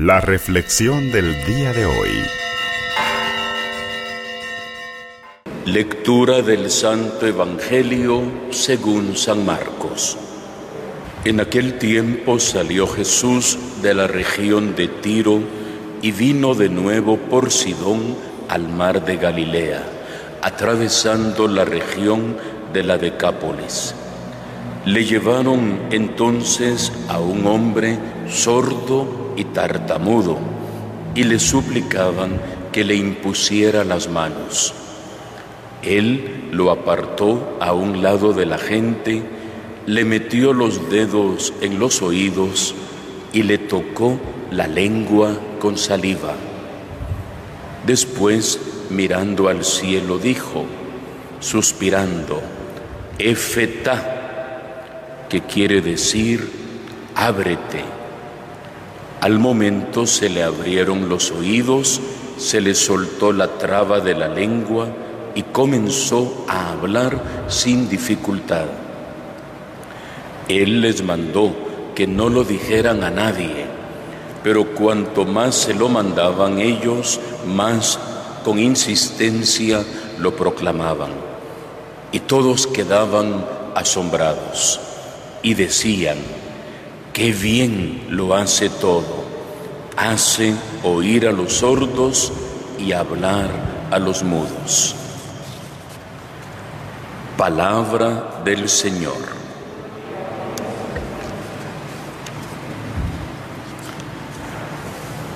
La reflexión del día de hoy. Lectura del Santo Evangelio según San Marcos. En aquel tiempo salió Jesús de la región de Tiro y vino de nuevo por Sidón al mar de Galilea, atravesando la región de la Decápolis. Le llevaron entonces a un hombre sordo y tartamudo y le suplicaban que le impusiera las manos. Él lo apartó a un lado de la gente, le metió los dedos en los oídos y le tocó la lengua con saliva. Después, mirando al cielo, dijo, suspirando, Efeta que quiere decir ábrete. Al momento se le abrieron los oídos, se le soltó la traba de la lengua y comenzó a hablar sin dificultad. Él les mandó que no lo dijeran a nadie, pero cuanto más se lo mandaban ellos, más con insistencia lo proclamaban. Y todos quedaban asombrados y decían, qué bien lo hace todo, hace oír a los sordos y hablar a los mudos. Palabra del Señor.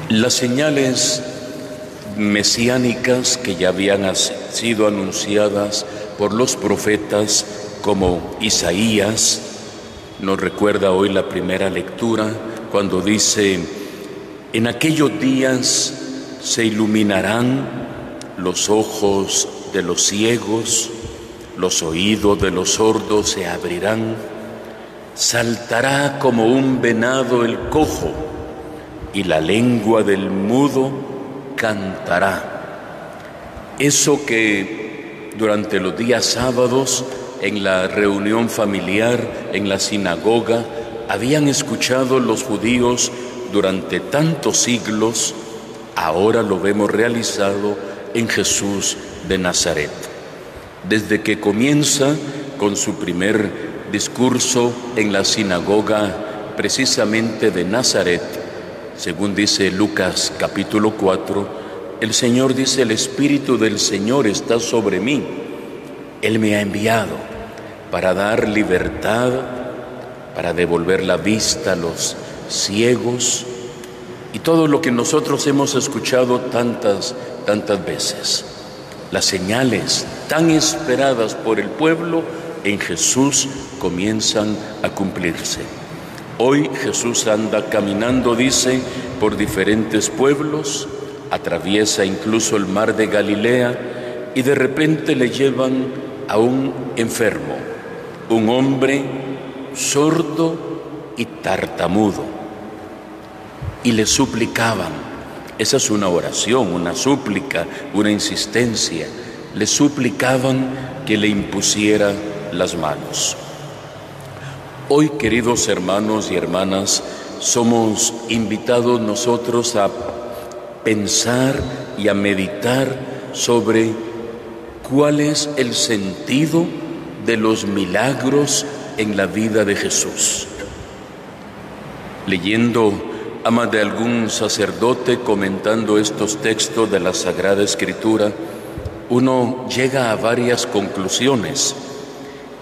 Las señales mesiánicas que ya habían sido anunciadas por los profetas como Isaías, nos recuerda hoy la primera lectura cuando dice, en aquellos días se iluminarán los ojos de los ciegos, los oídos de los sordos se abrirán, saltará como un venado el cojo y la lengua del mudo cantará. Eso que durante los días sábados en la reunión familiar, en la sinagoga, habían escuchado los judíos durante tantos siglos, ahora lo vemos realizado en Jesús de Nazaret. Desde que comienza con su primer discurso en la sinagoga precisamente de Nazaret, según dice Lucas capítulo 4, el Señor dice, el Espíritu del Señor está sobre mí, Él me ha enviado para dar libertad, para devolver la vista a los ciegos y todo lo que nosotros hemos escuchado tantas, tantas veces. Las señales tan esperadas por el pueblo en Jesús comienzan a cumplirse. Hoy Jesús anda caminando, dice, por diferentes pueblos, atraviesa incluso el mar de Galilea y de repente le llevan a un enfermo, un hombre sordo y tartamudo. Y le suplicaban, esa es una oración, una súplica, una insistencia, le suplicaban que le impusiera las manos. Hoy, queridos hermanos y hermanas, somos invitados nosotros a pensar y a meditar sobre cuál es el sentido de los milagros en la vida de Jesús. Leyendo a más de algún sacerdote comentando estos textos de la Sagrada Escritura, uno llega a varias conclusiones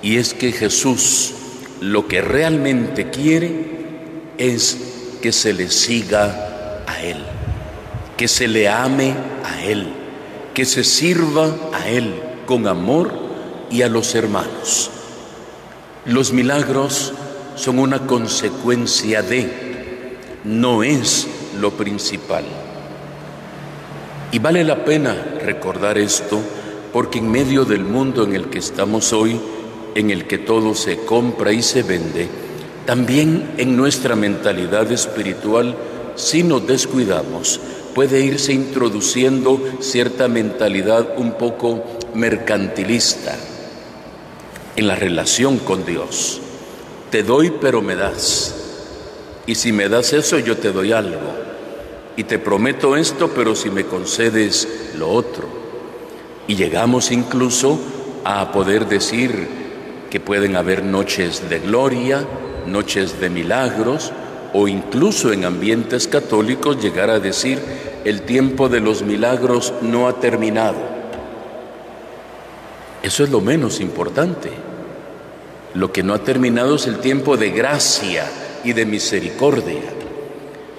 y es que Jesús lo que realmente quiere es que se le siga a Él, que se le ame a Él, que se sirva a Él con amor y a los hermanos. Los milagros son una consecuencia de, no es lo principal. Y vale la pena recordar esto porque en medio del mundo en el que estamos hoy, en el que todo se compra y se vende, también en nuestra mentalidad espiritual, si nos descuidamos, puede irse introduciendo cierta mentalidad un poco mercantilista en la relación con Dios. Te doy pero me das. Y si me das eso, yo te doy algo. y te prometo esto, pero si me concedes lo otro. Y llegamos incluso a poder decir que pueden haber noches de gloria, noches de milagros, o incluso en ambientes católicos llegar a decir el tiempo de los milagros no ha terminado. Eso es lo menos importante. Lo que no ha terminado es el tiempo de gracia y de misericordia.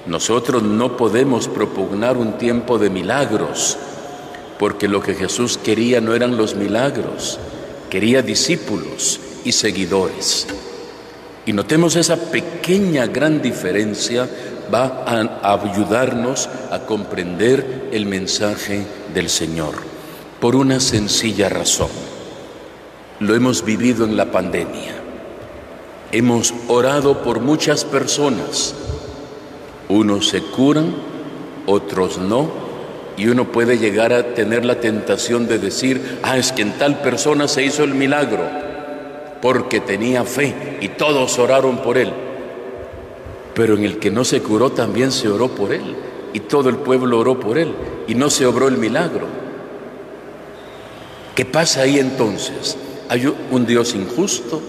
Nosotros no podemos propugnar un tiempo de milagros, porque lo que Jesús quería no eran los milagros, quería discípulos y seguidores. Y notemos esa pequeña gran diferencia va a ayudarnos a comprender el mensaje del Señor por una sencilla razón. Lo hemos vivido en la pandemia. Hemos orado por muchas personas. Unos se curan, otros no, y uno puede llegar a tener la tentación de decir, ah, es que en tal persona se hizo el milagro, porque tenía fe y todos oraron por él. Pero en el que no se curó también se oró por él, y todo el pueblo oró por él, y no se obró el milagro. ¿Qué pasa ahí entonces? ¿Hay un Dios injusto?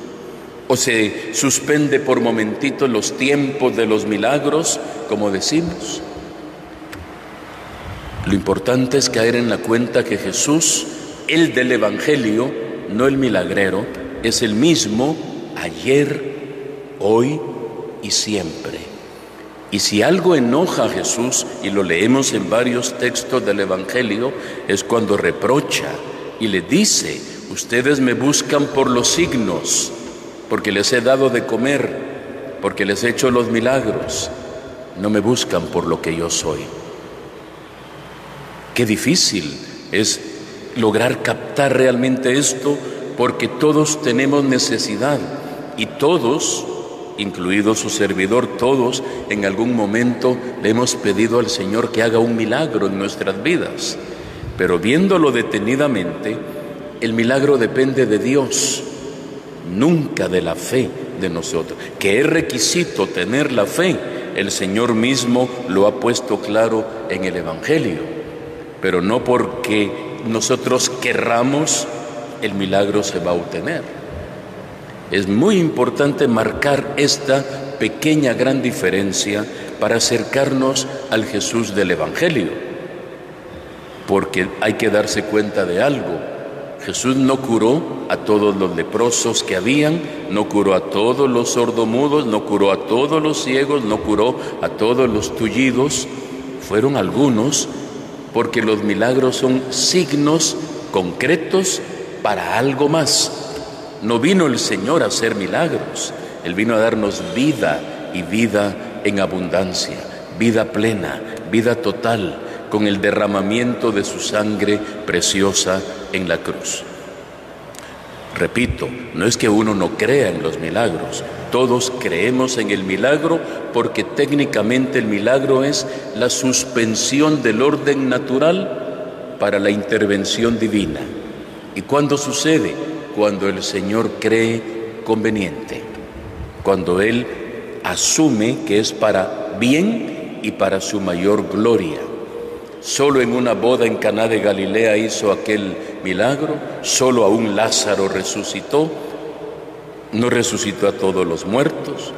o se suspende por momentitos los tiempos de los milagros, como decimos. Lo importante es caer en la cuenta que Jesús, el del Evangelio, no el milagrero, es el mismo ayer, hoy y siempre. Y si algo enoja a Jesús, y lo leemos en varios textos del Evangelio, es cuando reprocha y le dice, ustedes me buscan por los signos, porque les he dado de comer, porque les he hecho los milagros. No me buscan por lo que yo soy. Qué difícil es lograr captar realmente esto, porque todos tenemos necesidad y todos, incluido su servidor, todos en algún momento le hemos pedido al Señor que haga un milagro en nuestras vidas. Pero viéndolo detenidamente, el milagro depende de Dios nunca de la fe de nosotros, que es requisito tener la fe. El Señor mismo lo ha puesto claro en el Evangelio, pero no porque nosotros querramos, el milagro se va a obtener. Es muy importante marcar esta pequeña gran diferencia para acercarnos al Jesús del Evangelio, porque hay que darse cuenta de algo Jesús no curó a todos los leprosos que habían, no curó a todos los sordomudos, no curó a todos los ciegos, no curó a todos los tullidos. Fueron algunos porque los milagros son signos concretos para algo más. No vino el Señor a hacer milagros, Él vino a darnos vida y vida en abundancia, vida plena, vida total con el derramamiento de su sangre preciosa en la cruz. Repito, no es que uno no crea en los milagros, todos creemos en el milagro porque técnicamente el milagro es la suspensión del orden natural para la intervención divina. ¿Y cuándo sucede? Cuando el Señor cree conveniente, cuando Él asume que es para bien y para su mayor gloria. Solo en una boda en Caná de Galilea hizo aquel milagro, solo a un Lázaro resucitó, no resucitó a todos los muertos.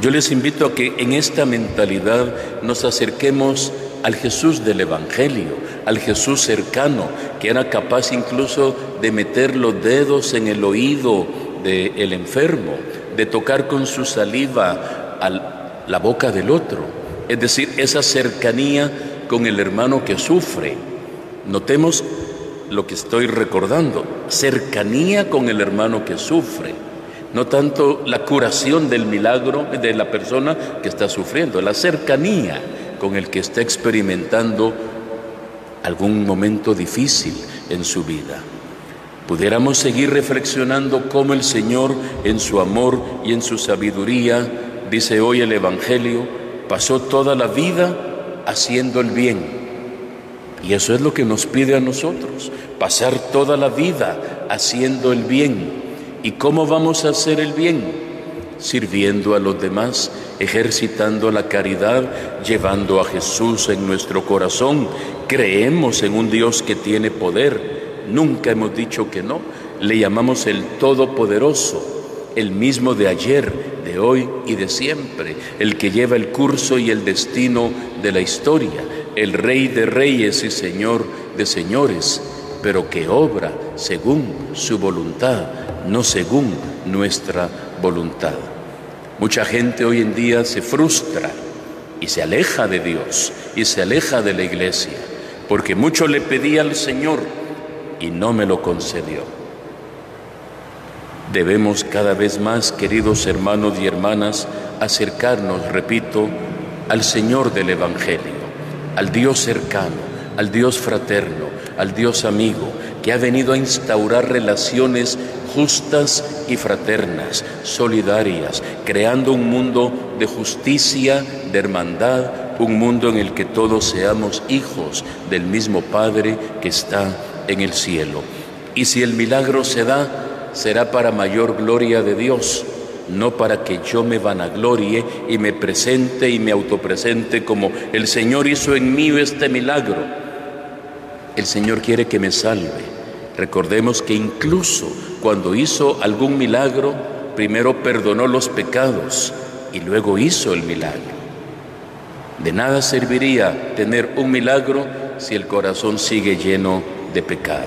Yo les invito a que en esta mentalidad nos acerquemos al Jesús del Evangelio, al Jesús cercano, que era capaz incluso de meter los dedos en el oído del enfermo, de tocar con su saliva la boca del otro es decir, esa cercanía con el hermano que sufre. Notemos lo que estoy recordando, cercanía con el hermano que sufre, no tanto la curación del milagro de la persona que está sufriendo, la cercanía con el que está experimentando algún momento difícil en su vida. Pudiéramos seguir reflexionando cómo el Señor en su amor y en su sabiduría, dice hoy el Evangelio, pasó toda la vida haciendo el bien. Y eso es lo que nos pide a nosotros, pasar toda la vida haciendo el bien. ¿Y cómo vamos a hacer el bien? Sirviendo a los demás ejercitando la caridad, llevando a Jesús en nuestro corazón. Creemos en un Dios que tiene poder. Nunca hemos dicho que no. Le llamamos el Todopoderoso, el mismo de ayer, de hoy y de siempre, el que lleva el curso y el destino de la historia, el Rey de Reyes y Señor de Señores, pero que obra según su voluntad, no según nuestra voluntad. Mucha gente hoy en día se frustra y se aleja de Dios y se aleja de la iglesia, porque mucho le pedí al Señor y no me lo concedió. Debemos cada vez más, queridos hermanos y hermanas, acercarnos, repito, al Señor del Evangelio, al Dios cercano, al Dios fraterno, al Dios amigo, que ha venido a instaurar relaciones justas y fraternas, solidarias, creando un mundo de justicia, de hermandad, un mundo en el que todos seamos hijos del mismo Padre que está en el cielo. Y si el milagro se da, será para mayor gloria de Dios, no para que yo me vanaglorie y me presente y me autopresente como el Señor hizo en mí este milagro. El Señor quiere que me salve Recordemos que incluso cuando hizo algún milagro, primero perdonó los pecados y luego hizo el milagro. De nada serviría tener un milagro si el corazón sigue lleno de pecado.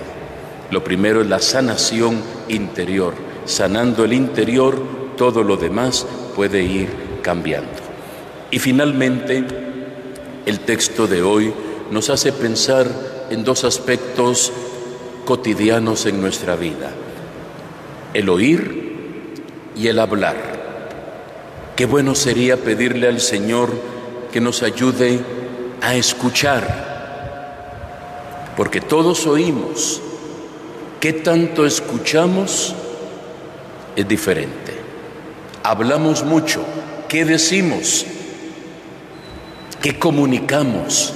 Lo primero es la sanación interior. Sanando el interior, todo lo demás puede ir cambiando. Y finalmente, el texto de hoy nos hace pensar en dos aspectos cotidianos en nuestra vida, el oír y el hablar. Qué bueno sería pedirle al Señor que nos ayude a escuchar, porque todos oímos. ¿Qué tanto escuchamos? Es diferente. Hablamos mucho. ¿Qué decimos? ¿Qué comunicamos?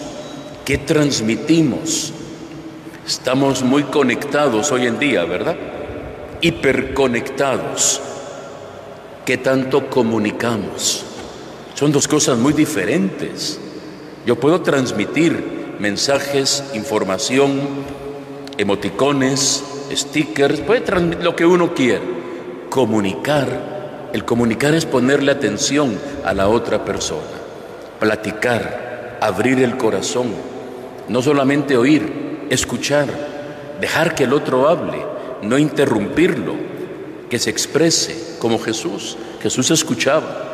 ¿Qué transmitimos? Estamos muy conectados hoy en día, ¿verdad? Hiperconectados. ¿Qué tanto comunicamos? Son dos cosas muy diferentes. Yo puedo transmitir mensajes, información, emoticones, stickers, puede transmitir lo que uno quiera. Comunicar, el comunicar es ponerle atención a la otra persona, platicar, abrir el corazón, no solamente oír, escuchar, dejar que el otro hable, no interrumpirlo, que se exprese como Jesús. Jesús escuchaba.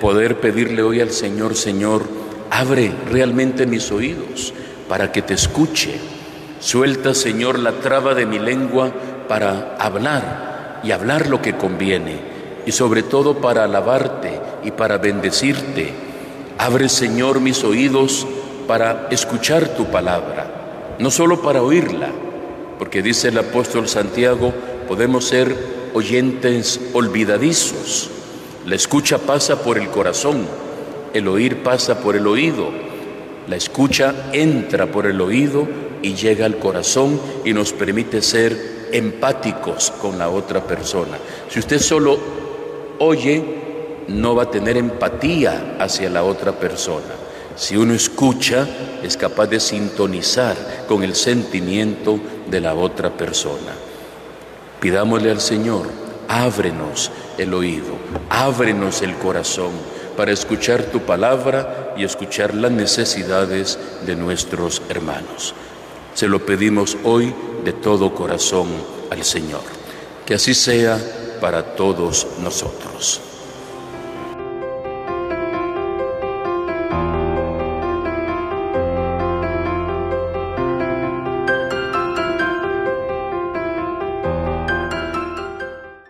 poder pedirle hoy al Señor, Señor, abre realmente mis oídos para que te escuche. Suelta, Señor, la traba de mi lengua para hablar y hablar lo que conviene y sobre todo para alabarte y para bendecirte. Abre, Señor, mis oídos para escuchar tu palabra, no solo para oírla, porque dice el apóstol Santiago, podemos ser oyentes olvidadizos. La escucha pasa por el corazón, el oír pasa por el oído, la escucha entra por el oído y llega al corazón y nos permite ser empáticos con la otra persona. Si usted solo oye, no va a tener empatía hacia la otra persona. Si uno escucha, es capaz de sintonizar con el sentimiento de la otra persona. Pidámosle al Señor, ábrenos el oído, ábrenos el corazón para escuchar tu palabra y escuchar las necesidades de nuestros hermanos. Se lo pedimos hoy de todo corazón al Señor. Que así sea para todos nosotros.